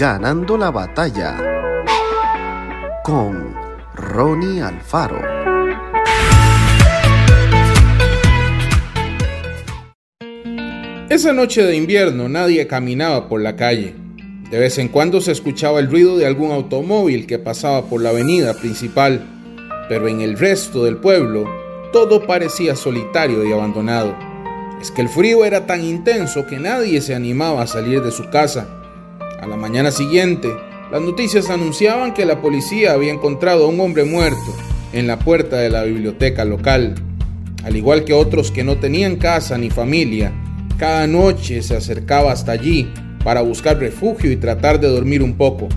Ganando la batalla con Ronnie Alfaro. Esa noche de invierno nadie caminaba por la calle. De vez en cuando se escuchaba el ruido de algún automóvil que pasaba por la avenida principal, pero en el resto del pueblo todo parecía solitario y abandonado. Es que el frío era tan intenso que nadie se animaba a salir de su casa. A la mañana siguiente, las noticias anunciaban que la policía había encontrado a un hombre muerto en la puerta de la biblioteca local. Al igual que otros que no tenían casa ni familia, cada noche se acercaba hasta allí para buscar refugio y tratar de dormir un poco,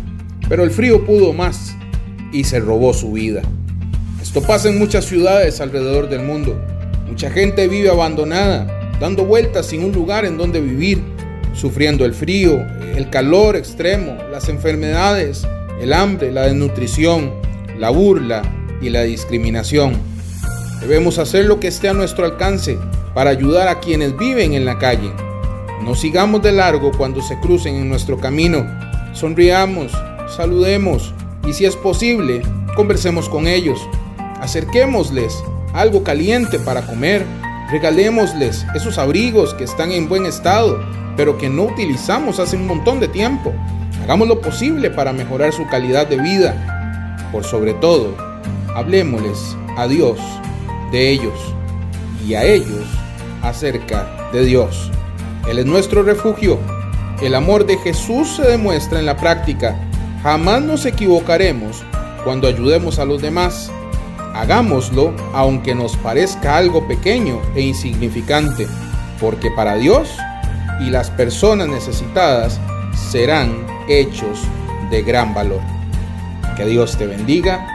pero el frío pudo más y se robó su vida. Esto pasa en muchas ciudades alrededor del mundo. Mucha gente vive abandonada, dando vueltas sin un lugar en donde vivir, sufriendo el frío, el calor extremo, las enfermedades, el hambre, la desnutrición, la burla y la discriminación. Debemos hacer lo que esté a nuestro alcance para ayudar a quienes viven en la calle no sigamos de largo cuando se crucen en nuestro camino. Sonriamos, saludemos y si es posible, conversemos con ellos. Acerquémosles algo caliente para comer. Regalémosles esos abrigos que están en buen estado, pero que no utilizamos hace un montón de tiempo. Hagamos lo posible para mejorar su calidad de vida. Por sobre todo, hablemosles a Dios de ellos y a ellos acerca de Dios. Él es nuestro refugio. El amor de Jesús se demuestra en la práctica. Jamás nos equivocaremos cuando ayudemos a los demás. Hagámoslo aunque nos parezca algo pequeño e insignificante, porque para Dios y las personas necesitadas serán hechos de gran valor. Que Dios te bendiga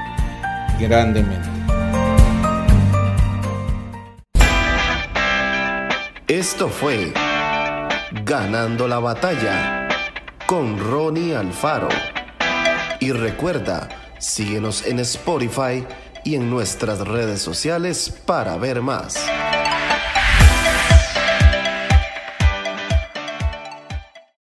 grandemente. Esto fue Ganando la batalla con Ronnie Alfaro. Y recuerda, síguenos en Spotify y en nuestras redes sociales para ver más.